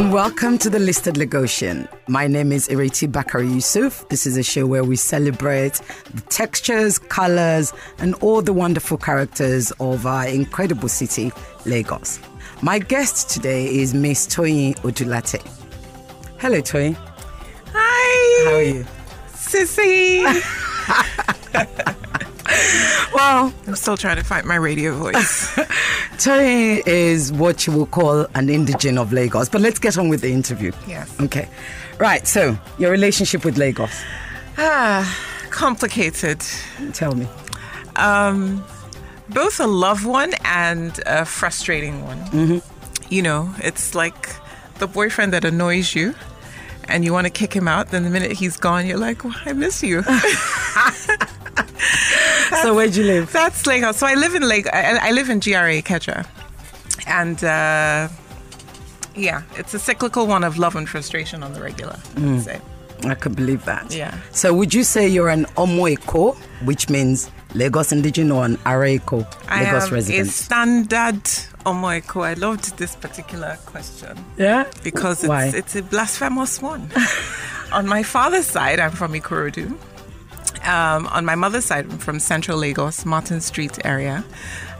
and welcome to the Listed Lagosian. My name is Ireti Bakare Yusuf. This is a show where we celebrate the textures, colors, and all the wonderful characters of our incredible city, Lagos. My guest today is Miss Toyin Odulate. Hello, Toyin. Hi. How are you? Sissy. Well, I'm still trying to find my radio voice. Toyin is what you will call an indigene of Lagos. But let's get on with the interview. Yes. Okay. Right. So, your relationship with Lagos. ah, complicated. Tell me. Um, both a love one and a frustrating one. Mm-hmm. You know, it's like the boyfriend that annoys you and you want to kick him out. Then the minute he's gone, you're like, well, I miss you. So, where do you live? That's Lagos. So I live in Lagos. I, I live in GRA Ikeja, and uh, yeah, it's a cyclical one of love and frustration on the regular. I say. I could believe that. Yeah. So, would you say you're an Omoeko, which means Lagos indigenous, or an Areeko, I Lagos am a resident? standard Omoeko. I loved this particular question Yeah. because it's, Why? it's a blasphemous one. on my father's side, I'm from Ikorodu. Um, on my mother's side, from Central Lagos, Martin Street area.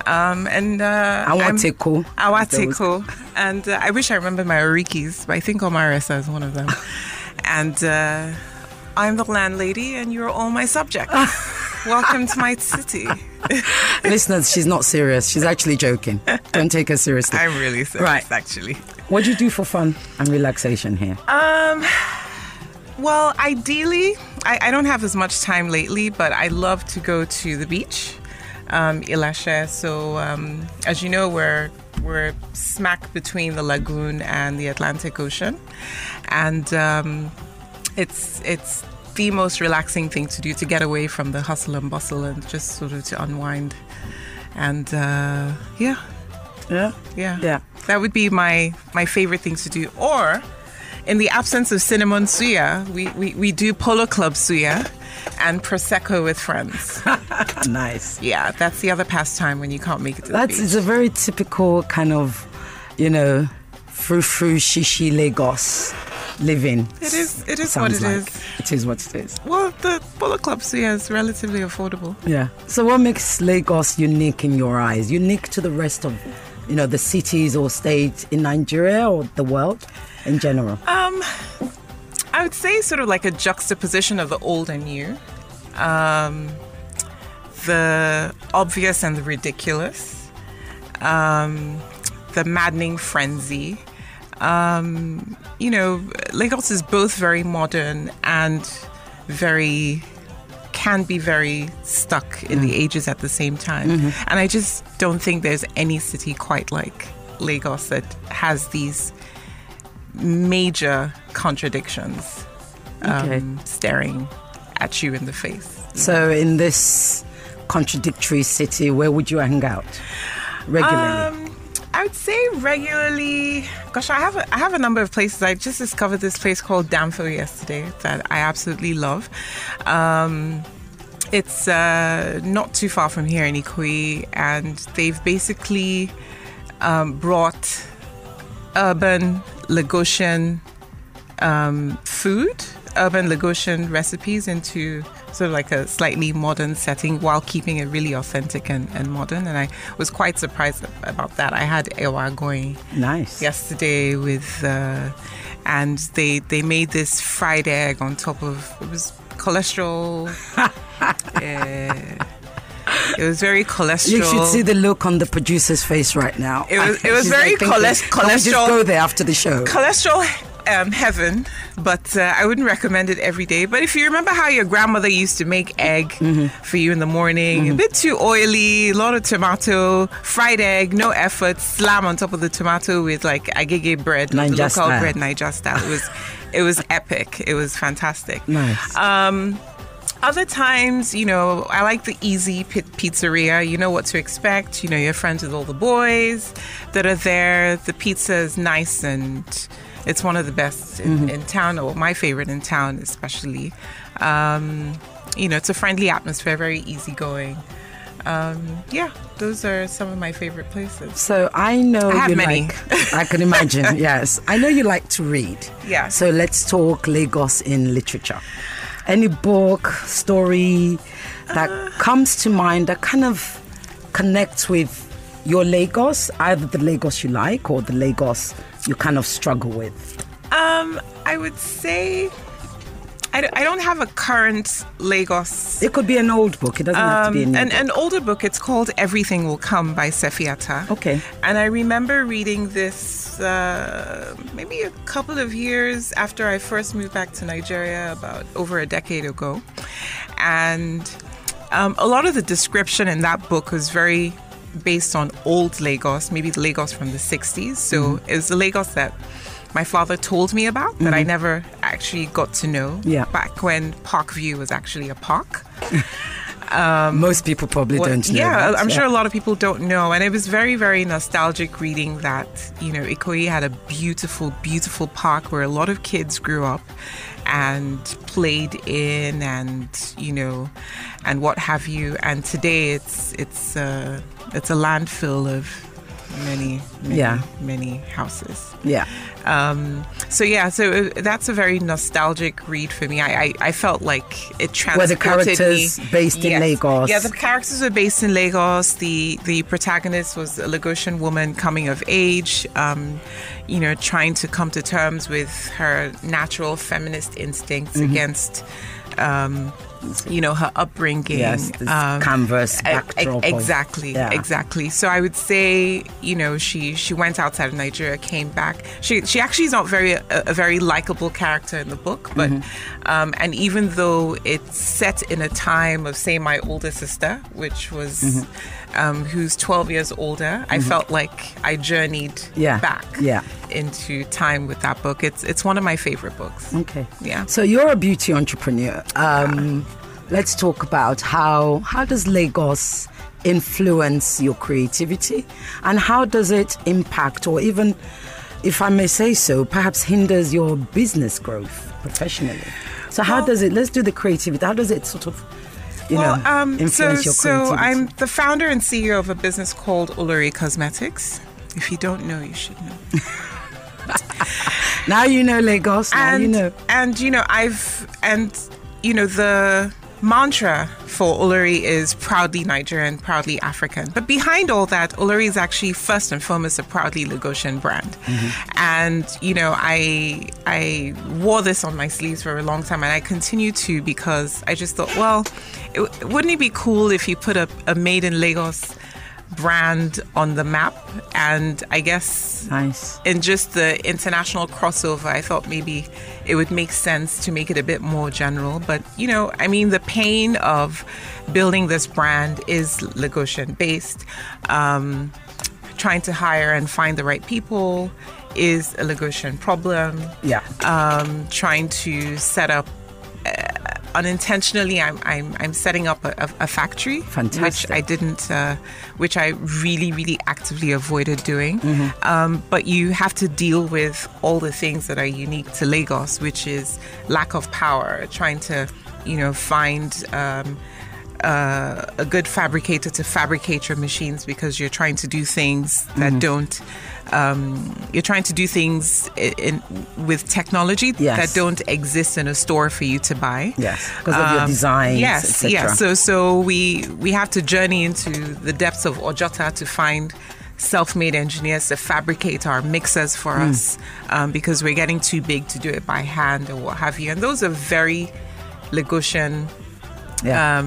Um, and uh, I'm- Awateko. Awateko. And uh, I wish I remember my Orikis, but I think Omaresa is one of them. and uh, I'm the landlady, and you're all my subjects. Welcome to my city. Listeners, she's not serious. She's actually joking. Don't take her seriously. I'm really serious, Right. actually. What do you do for fun and relaxation here? Um, well, ideally, I, I don't have as much time lately, but I love to go to the beach, um, Ilashe. So, um, as you know, we're we're smack between the lagoon and the Atlantic Ocean, and um, it's it's the most relaxing thing to do to get away from the hustle and bustle and just sort of to unwind. And uh, yeah, Yeah. yeah, Yeah. That would be my my favorite thing to do. Or, in the absence of cinnamon suya, we, we, we do polo club suya and prosecco with friends. Nice. yeah, that's the other pastime when you can't make it to the That's beach. it's a very typical kind of, you know, frou frou shishi Lagos living. It is- it is what it like. is. It is what it is. Well, the polo club suya is relatively affordable. Yeah. So what makes Lagos unique in your eyes? Unique to the rest of, you know, the cities or states in Nigeria or the world in general? Um, I would say sort of like a juxtaposition of the old and new, um, the obvious and the ridiculous, um, the maddening frenzy. Um, you know, Lagos is both very modern and very can be very stuck in the ages at the same time. And I just don't think there's any city quite like Lagos that has these major contradictions Okay. um, staring at you in the face. So in this contradictory city, where would you hang out regularly? Um, I would say regularly. Gosh, I have a, I have a number of places. I just discovered this place called Damfo yesterday that I absolutely love. Um, it's uh, not too far from here in Ikoyi, and they've basically um, brought urban Lagosian um, food, urban Lagosian recipes into sort of like a slightly modern setting while keeping it really authentic and, and modern. And I was quite surprised about that. I had ewa going nice. yesterday with, uh, and they they made this fried egg on top of it was cholesterol. uh, it was very cholesterol. You should see the look on the producer's face right now. It was- it was very thinking, choles- "Can just go there after the show. cholesterol um, heaven, but uh, I wouldn't recommend it every day. But if you remember how your grandmother used to make egg for you in the morning, a bit too oily, a lot of tomato, fried egg, no effort, slam on top of the tomato with like agege bread, Niger local style. bread, Niger style. It was, it was epic. It was fantastic. Nice. Um, other times, you know, I like the easy pi- pizzeria. You know what to expect. You know, you're friends with all the boys that are there. The pizza is nice and it's one of the best in, in town, or my favorite in town, especially. Um, you know, it's a friendly atmosphere, very easygoing. um, yeah, those are some of my favorite places. So I know I have you many. like. I can imagine. yes, I know you like to read. Yeah. So let's talk Lagos in literature. Any book, story that Uh. comes to mind that kind of connects with your Lagos, either the Lagos you like or the Lagos you kind of struggle with. Um, I would say I, don't- I don't have a current Lagos. It could be an old book. It doesn't have to Um, be new an, book. an older book. It's called Everything Will Come by Sefi Atta. Okay. And I remember reading this uh, maybe a couple of years after I first moved back to Nigeria, about over a decade ago. And um, a lot of the description in that book was very based on old Lagos, maybe the Lagos from the 60s. So it was the Lagos that my father told me about that I never actually got to know Yeah. back when Park View was actually a park. Most people probably What- don't know. yeah, that. I'm Yeah. sure a lot of people don't know. And it was very, very nostalgic reading that, you know, Ikoyi had a beautiful, beautiful park where a lot of kids grew up and played in and, you know, and what have you. And today it's it's uh, it's a landfill of many, many, Yeah. many houses. Yeah. Um, so yeah, so uh, that's a very nostalgic read for me. I I, I felt like it transported Were the characters me. based in Lagos? Yeah, the characters were based in Lagos. The the protagonist was a Lagosian woman coming of age, um, you know, trying to come to terms with her natural feminist instincts Mm-hmm. against. Um, you know her upbringing. Yes, this um, canvas backdrop. e- of- exactly yeah. exactly so i would say you know she she went outside of nigeria came back she she actually is not very a, a very likable character in the book but Mm-hmm. um and even though it's set in a time of say my older sister which was Mm-hmm. Um who's 12 years older i felt like i journeyed Yeah, back yeah. into time with that book it's it's one of my favorite books Okay. Yeah. So you're a beauty entrepreneur. Um, let's talk about how how does Lagos influence your creativity, and how does it impact, or even, if I may say so, perhaps hinders your business growth professionally. So how Well- does it? Let's do the creativity. How does it sort of, you well, know, um, so, influence your so? I'm the founder and CEO of a business called Olori Cosmetics. If you don't know, you should know. now you know Lagos. Now and you know. and you know I've and you know the mantra for Olori is proudly Nigerian, proudly African. But behind all that, Olori is actually first and foremost a proudly Lagosian brand. Mm-hmm. And you know, I I wore this on my sleeves for a long time, and I continue to because I just thought, well, it, wouldn't it be cool if you put a, a made in Lagos brand on the map? And I guess Nice. in just the international crossover, I thought maybe it would make sense to make it a bit more general. But, you know, I mean, the pain of building this brand is Lagosian based. Um, trying to hire and find the right people is a Lagosian problem. Yeah. Um, trying to set up. Uh, unintentionally, I'm, I'm I'm setting up a, a, factory, Fantastic. which I didn't, uh, which I really really actively avoided doing. Mm-hmm. Um, but you have to deal with all the things that are unique to Lagos, which is lack of power, trying to, you know, find. Um, uh, a good fabricator to fabricate your machines because you're trying to do things that Mm-hmm. don't. Um, you're trying to do things in, in with technology Yes. that don't exist in a store for you to buy. Yes, because of your design. Yes, etc. yes. So so we we have to journey into the depths of Ojota to find self-made engineers to fabricate our mixers for Hmm. us um, because we're getting too big to do it by hand or what have you. And those are very Lagosian yeah.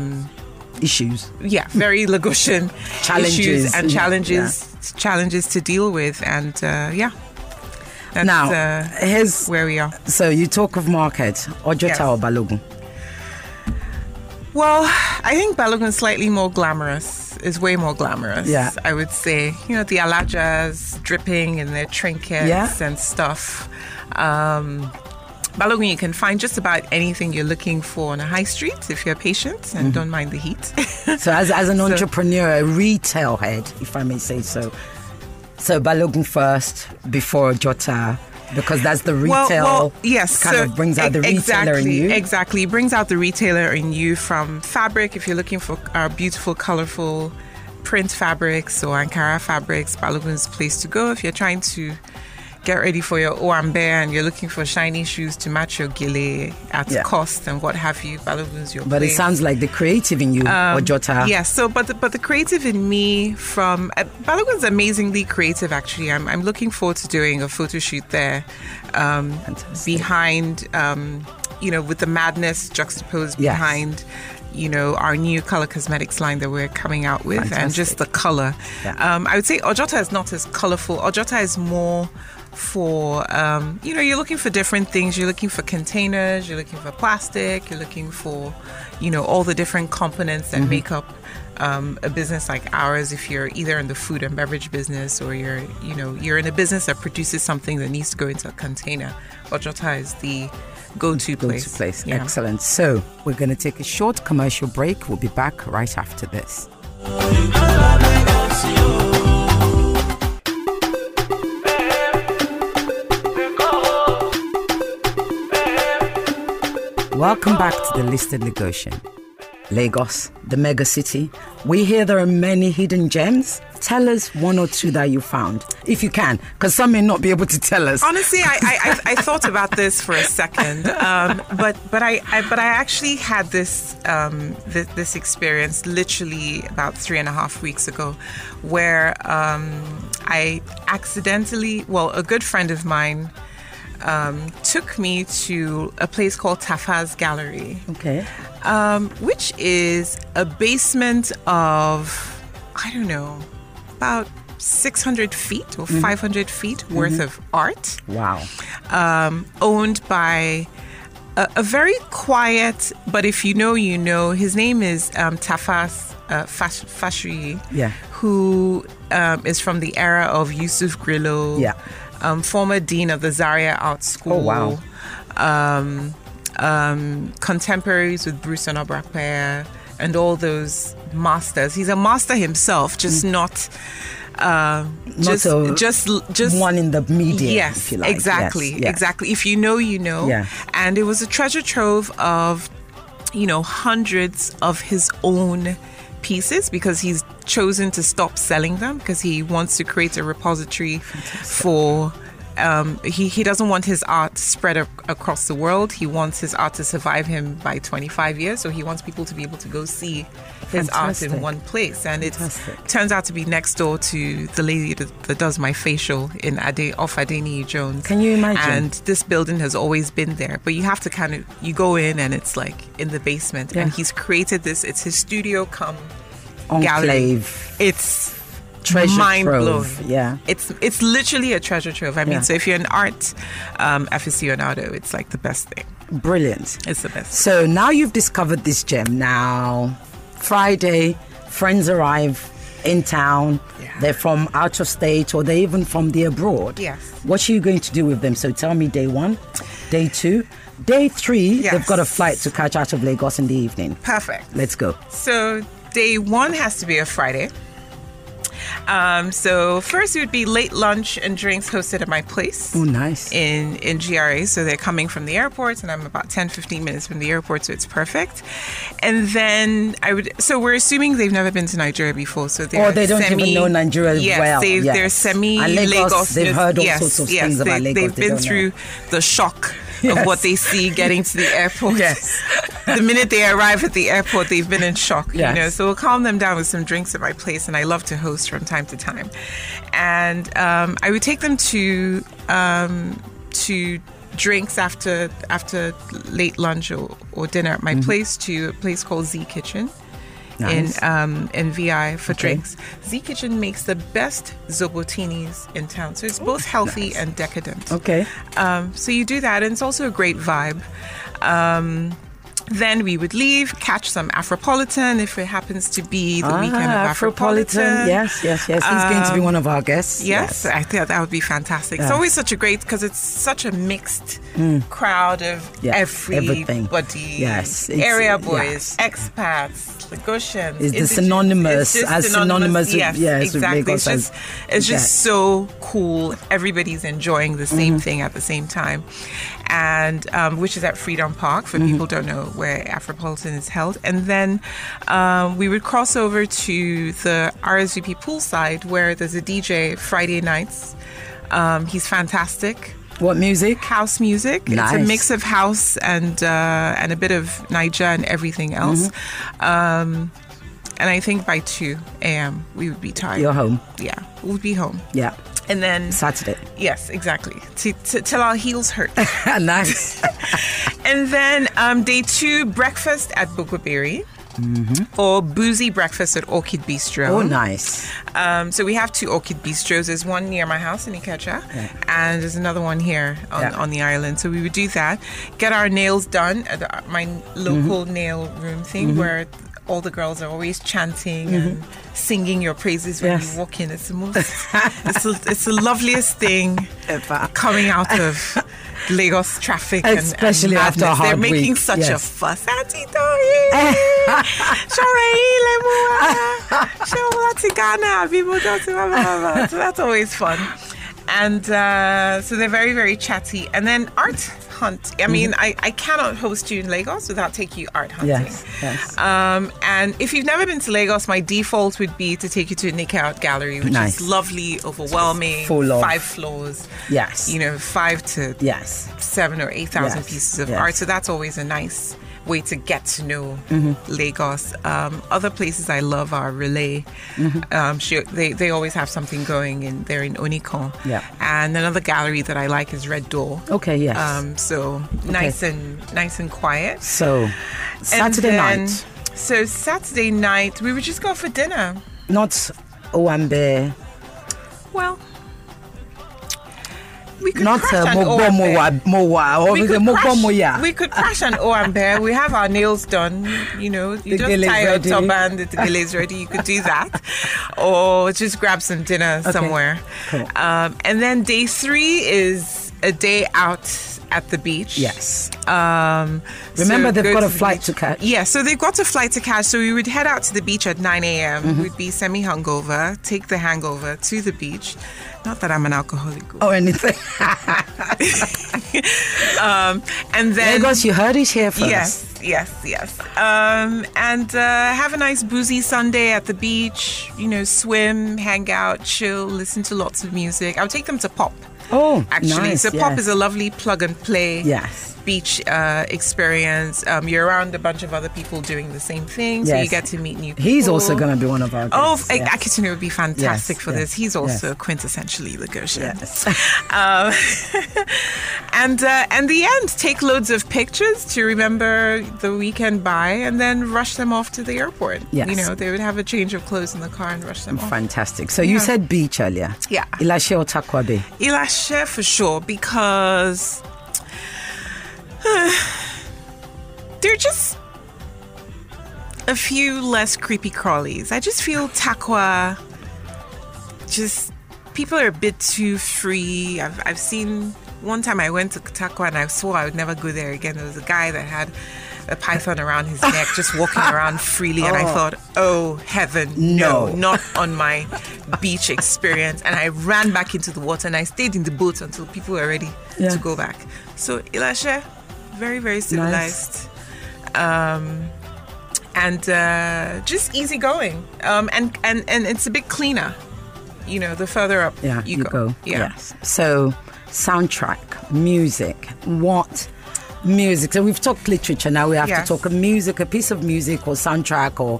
Issues. yeah, very Lagosian Challenges, issues and yeah. challenges challenges to deal with, and uh, yeah, that's Now, uh, here's where we are. So you talk of market, Ojota Yes. or Balogun? Well, I think Balogun is slightly more glamorous. Is way more glamorous. Yeah. I would say. You know, the alajas dripping in their trinkets Yeah. and stuff. Um, Balogun, you can find just about anything you're looking for on a high street if you're patient and don't mind the heat. So as, as an entrepreneur, a retail head, if I may say so. So Balogun first, before Jota, because that's the retail. well, yes, kind so of brings out the ex- retailer exactly, in you. Exactly, It brings out the retailer in you from fabric. If you're looking for uh, beautiful, colorful print fabrics or Ankara fabrics, Balogun's place to go. If you're trying to get ready for your Owambe and you're looking for shiny shoes to match your gele at Yeah. cost and what have you, Balogun's your But it sounds like the creative in you, Ojota. Yes, so but the, but the creative in me from uh, Balogun's amazingly creative. Actually, I'm I'm looking forward to doing a photo shoot there, um, behind um, you know with the madness juxtaposed Yes. behind. You know our new color cosmetics line that we're coming out with, and just the color. Yeah. Um, I would say Ojota is not as colorful. Ojota is more for um, you know you're looking for different things. You're looking for containers. You're looking for plastic. You're looking for you know all the different components that make up um, a business like ours. If you're either in the food and beverage business or you're you know you're in a business that produces something that needs to go into a container, Ojota is the go-to Go place. place. Yeah. Excellent. So we're going to take a short commercial break. We'll be back right after this. Welcome back to the listed Lagosian. Lagos, the mega city. We hear there are many hidden gems. Tell us one or two that you found, if you can, because some may not be able to tell us. Honestly, I, I, I, I thought about this for a second, um, but but I, I but I actually had this, um, this this experience literally about three and a half weeks ago, where um, I accidentally, well, a good friend of mine um, took me to a place called Tafaz Gallery Okay. um, which is a basement of, I don't know, about 600 feet or 500 feet worth of art, Wow. um, owned by a, a very quiet, but if you know, you know, his name is um, Tafas uh, Fash- Fashri, Yeah. who um, is from the era of Yusuf Grillo, Yeah. Um, former dean of the Zaria Art School. Oh, wow. Um, um, contemporaries with Bruce Onobrakpeya and all those masters. He's a master himself, just not. Uh, just, Mm. a- just, just One in the media, Yes, like. exactly, Yes, yes. exactly. If you know, you know. Yeah. And it was a treasure trove of, you know, hundreds of his own pieces because he's chosen to stop selling them because he wants to create a repository for. Um, he, he doesn't want his art spread ac- across the world. He wants his art to survive him by 25 years. So he wants people to be able to go see his art Fantastic. in one place. And it turns out to be next door to the lady that, that does my facial in Ade, off Adeniji Jones. Can you imagine? And this building has always been there, but you have to kind of you go in and it's like in the basement, and he's created this. It's his studio come gallery. Enclave. It's Treasure mind trove, blowing. yeah. it's it's literally a treasure trove. I mean, Yeah. so if you're an art um, aficionado, it's like the best thing. Brilliant. It's the best. So now you've discovered this gem. Now, Friday, friends arrive in town. Yeah. They're from out of state or they're even from the abroad. Yes. What are you going to do with them? So tell me day one, day two, day three. Yes. They've got a flight to catch out of Lagos in the evening. Perfect. Let's go. So day one has to be a Friday. Um, so first it would be late lunch and drinks hosted at my place. Oh, nice. in in GRA. So they're coming from the airport, and I'm about 10, 15 minutes from the airport, so it's perfect. And then I would. So we're assuming they've never been to Nigeria before, so they're Or they don't semi, even know Nigeria yes, well. They've, They're semi Lagos, Lagos. they've heard all yes, sorts of yes, things about they, Lagos They've they been don't know. through the shock Yes. of what they see getting to the airport. Yes. the minute they arrive at the airport, they've been in shock. Yes. You know, so we'll calm them down with some drinks at my place, and I love to host from time to time. And um, I would take them to um, to drinks after after late lunch or, or dinner at my place to a place called Z Kitchen. Nice. In um, in VI for Okay. drinks, Z Kitchen makes the best zobotinis in town. So it's both healthy and decadent. Okay. Um, so you do that, and it's also a great vibe. Um, Then we would leave, catch some Afropolitan if it happens to be the weekend of Ah, Afropolitan. Yes, yes, yes. He's going to be Um, one of our guests. Yes, I think that would be fantastic. It's always such a great because it's such a mixed crowd of everything. everybody. Yes, area boys, expats, Lagosians. It's the synonymous- it's as synonymous with- Yes, yes, exactly. It's just, it's just so cool. Everybody's enjoying the Mm-hmm. same thing at the same time, and um, which is at Freedom Park for Mm-hmm. people don't know where Afropolitan is held. And then um, we would cross over to the RSVP poolside where there's a DJ Friday nights. Um, he's fantastic. What music? House music. Nice. It's a mix of house and uh, and a bit of Niger and everything else. Mm-hmm. Um, and I think by two a.m. we would be tired. You're home. Yeah, we'll be home. Yeah. And then Saturday. yes, exactly. T- t- till our heels hurt. nice. and then um, day two, breakfast at Bukwaberry. Or boozy breakfast at Orchid Bistro. Oh, nice. Um, so we have two Orchid Bistros. There's one near my house in Ikeja, and there's another one here on, Yeah. on the island. So we would do that, get our nails done at my local Mm-hmm. nail room thing where all the girls are always chanting and singing your praises when Mm-hmm. Yes. you walk in. It's the most, it's, the, it's the loveliest thing Ever. coming out of Lagos traffic, and- Especially and, after a madness. They're making week, such a yes. fuss. Auntie Tori, Shorei Lemua, Shola Tigana, people don't blah, blah, blah. So that's always fun. And uh, so they're very, very chatty. And then art hunt. I mean, I, I cannot host you in Lagos without taking you art hunting. Yes, yes. Um, and if you've never been to Lagos, my default would be to take you to Nike Art Gallery, which Nice. is lovely, overwhelming, Full of- five floors. Yes. You know, five to Yes. seven or eight thousand Yes, pieces of yes. art. So that's always a nice way to get to know Mm-hmm. Lagos. Um, other places I love are Relay. Mm-hmm. Um, she, they they always have something going, and they're in Onikan. Yeah. And another gallery that I like is Red Door. Okay, yes. Um, so nice and nice and quiet. so, Saturday then- night, So Saturday night we were just going for dinner. not Owambe, Well. We could not crash uh, an. Mowa, Mowa, or we could, crash, Moya. we could crash an Owambe. We have our nails done. You know, you The just tie tie your ready. turban, the gele is ready. You could do that, or just grab some dinner somewhere. Cool. Um, and then day three is a day out at the beach. Yes. Um, Remember, so they've go got a flight beach. to catch. Yeah, so they've got a flight to catch. So we would head out to the beach at 9 a.m. Mm-hmm. We'd be semi hungover, take the hangover to the beach. Not that I'm an alcoholic. Or anything. Um, and then. Lagos, you heard it here first. Yes, yes, yes. Um, and uh, have a nice boozy Sunday at the beach. You know, swim, hang out, chill, listen to lots of music. I would take them to Pop. Oh, Actually, nice, so Pop yes. is a lovely plug and play Yes. Beach uh, experience. Um, you're around a bunch of other people doing the same thing, so you get to meet new people. He's also going to be one of our Oh, guests. I yes. Akitune would be fantastic Yes, for yes, this. He's also yes. quintessentially Lagosian. Yes. Um, and uh, and the end, take loads of pictures to remember the weekend by, and then rush them off to the airport. Yes. You know, they would have a change of clothes in the car and rush them off. Fantastic. So you said beach earlier. Yeah. Ilashe or Tarkwa Bay? Ilashe for sure because they're just a few less creepy crawlies. I just feel Tarkwa just people are a bit too free. I've I've seen one time I went to Tarkwa and I swore I would never go there again. There was a guy that had a python around his neck just walking around freely and I Oh. thought, "Oh heaven, no, No. not on my beach experience." And I ran back into the water and I stayed in the boat until people were ready Yeah. to go back. So Ilashe, very very civilized. Um, and uh, just easygoing. Um, and, and, and it's a bit cleaner, you know, the further up Yeah, you, you, go. go. Yeah. Yes. So, soundtrack, music. What music? So we've talked literature. Now we have Yes. to talk a music, a piece of music or soundtrack, or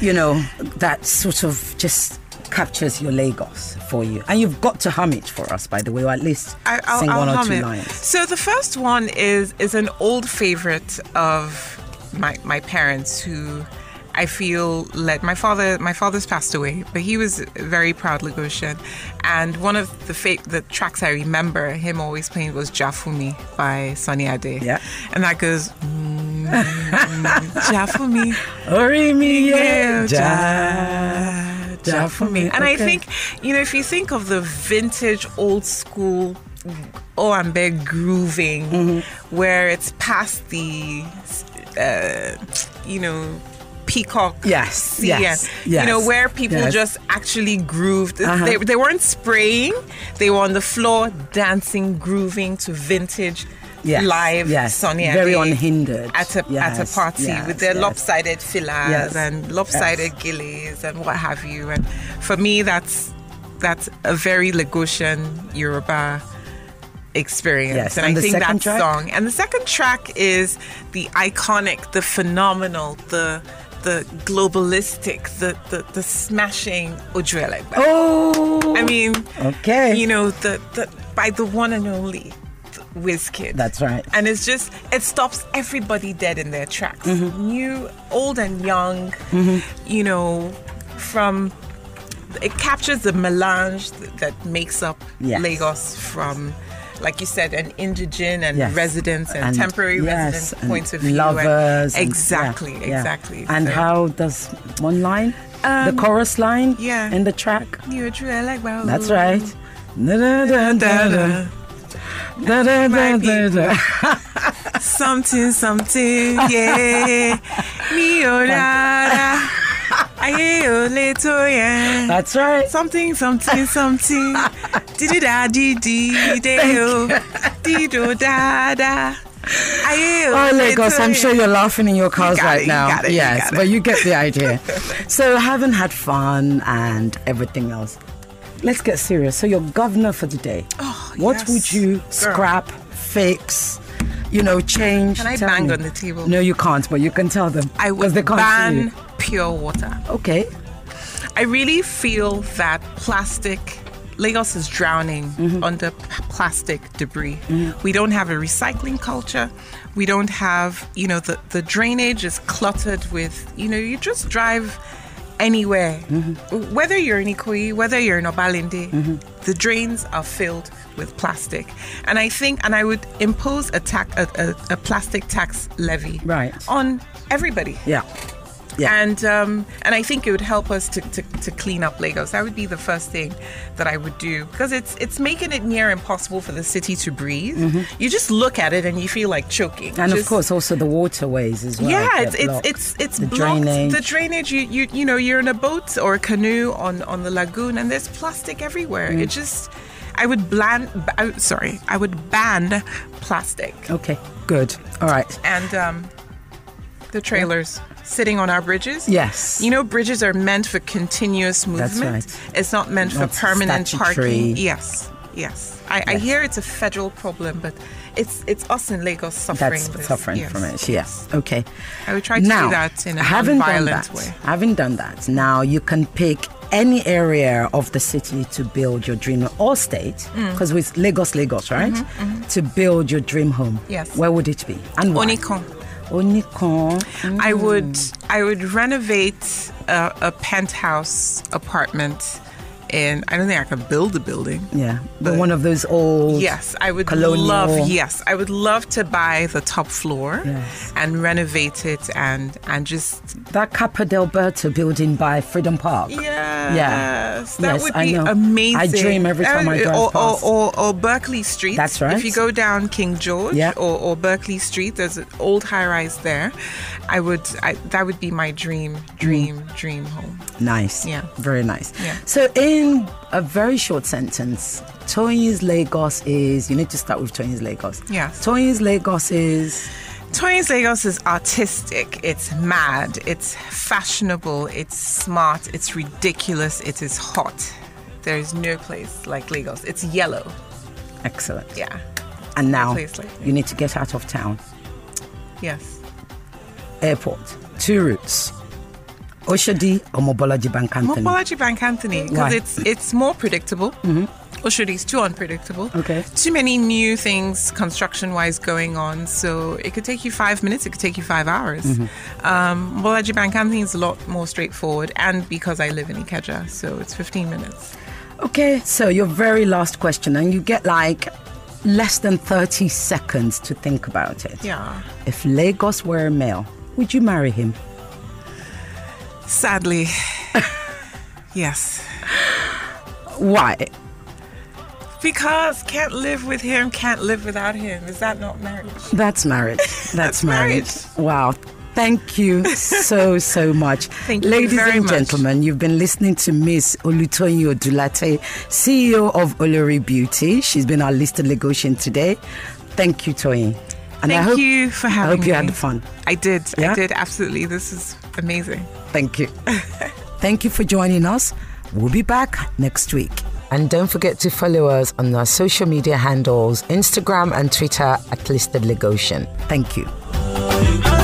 you know that sort of just captures your Lagos for you. And you've got to hum it for us, by the way, or at least I, I'll, sing I'll one or two it. lines. So the first one is is an old favorite of my my parents who I feel led my father my father's passed away, but he was very proud Lagosian. And one of the fa- the tracks I remember him always playing was Ja Funmi by Sunny Ade. Yeah. And that goes Ja for me. Ori mi Yeah, ja, ja for me. And I think, you know, if you think of the vintage, old school oh Owambe grooving, Mm-hmm. where it's past the, uh, you know, peacock. Yes, sea yes, and, You know, where people yes. just actually grooved. Uh-huh. They, they weren't spraying, they were on the floor dancing, grooving to vintage. Yes, Live yes, Sonia very Day unhindered. at a at a party yes, with their yes. lopsided fillers Yes, and lopsided gillies and what have you. And for me, that's that's a very Lagosian Yoruba experience. Yes, and, and I think that track? song. And the second track is the iconic, the phenomenal, the the globalistic, the the, the smashing Ojuelegba. Oh, I mean, okay. you know, the, the by the one and only Wizkid. That's right. And it's just it stops everybody dead in their tracks. Mm-hmm. New, old, and young. You know, from it captures the melange th- that makes up Yes. Lagos from. Like you said, an indigent and Yes. residents and, And- temporary yes, resident and points of view. lovers. and- exactly, yeah, yeah. exactly. And So- how does one line, the Um, chorus line, yeah. in the track? You drew like wow. That's right. Da, da, da, da, da. Da, da, da, da, da. Something, something, yeah. Mi ò rárá, ayé ò lè tó yẹn. That's right. Something, something, something. Didi da di di de o. Dido da da. Oh, Lagos, I'm sure you're laughing in your cars got right it, now. it, yes, it. but you get the idea. so, having had fun and everything else, let's get serious. So, you're governor for the day. Oh, what yes. would you Girl. scrap, fix, you know, change? Can I Tell bang me. on the table? No, you can't, but you can tell them. I would they can't ban pure water. Okay. I really feel that plastic, Lagos is drowning Mm-hmm. under plastic debris. We don't have a recycling culture. We don't have, you know, the, the drainage is cluttered with, you know, you just drive anywhere. Mm-hmm. Whether you're in Ikoyi, whether you're in Obalende, the drains are filled with plastic. And I think, and I would impose a, tax, a, a, a plastic tax levy Right. on everybody Yeah. Yeah. and um, and I think it would help us to, to, to clean up Lagos. That would be the first thing that I would do because it's it's making it near impossible for the city to breathe. You just look at it and you feel like choking. Mm-hmm. and of course, also the waterways as well. yeah, it's it's it's it's the blocked. drainage. The drainage. You you you know you're in a boat or a canoe on on the lagoon and there's plastic everywhere. Mm. It just I would ban. ba- sorry, I would ban plastic Okay, good. All right. and um, the trailers sitting on our bridges. Yes. You know, bridges are meant for continuous movement. That's right. It's not meant Not for permanent statutory. parking. Yes, yes. I, I hear it's a federal problem, but it's it's us in Lagos suffering. That's suffering Yes. from it. Yes. Okay. I would try to do that in a having done non-violent that, way. Having done that, now you can pick any area of the city to build your dream or state, Mm. because with Lagos, Lagos, right? To build your dream home. Mm-hmm, Yes. Where would it be? And why? Onikan. Onikan. I would I would renovate a, a penthouse apartment in I don't think I could build a building. Yeah, but But- one of those old. Yes, I would colonial- love. Yes, I would love to buy the top floor Yes. and renovate it and and just That Capa Delberto building by Freedom Park. Yes, Yeah. That Yes, would I be know. amazing. I dream every time I Uh, drive or, or, past. or, or Berkeley Street. That's right. If you go down King George Yeah. or, or Berkeley Street, there's an old high rise there. I would. I, that would be my dream, dream, dream home. Nice. Yeah. Very nice. Yeah. So, in a very short sentence, Toyin's Lagos is, you need to start with Toyin's Lagos. Yes. Toyin's Lagos is, Toyin's Lagos is artistic, it's mad, it's fashionable, it's smart, it's ridiculous, it is hot. There is no place like Lagos. It's yellow. excellent. Yeah. And now, like you need to get out of town. Yes. Airport. Two routes. Oshodi or Mobolaji Bank Anthony. Mobolaji Bank Anthony because it's it's more predictable. Mm-hmm. Oshodi is too unpredictable. Okay. Too many new things construction wise going on. So it could take you five minutes, it could take you five hours. Mm-hmm. Um, Bank Anthony is a lot more straightforward. And because I live in Ikeja, so it's 15 minutes. Okay, so your very last question, and you get like less than 30 seconds to think about it. Yeah. If Lagos were a male, would you marry him? Sadly, yes. Why? Because can't live with him, can't live without him. Is that not marriage? That's marriage. That's, That's marriage. Wow. Thank you so, so much. Thank you Ladies and much. gentlemen, you've been listening to Miss Olutoyin Odulate, CEO of Olori Beauty. She's been our listed Lagosian today. Thank you, Toyin. And I Thank hope, you for I having hope you me. had fun. I did. Yeah? I did, absolutely. This is amazing. Thank you. Thank you for joining us. We'll be back next week. And don't forget to follow us on our social media handles Instagram and Twitter at Listed Lagosian. Thank you.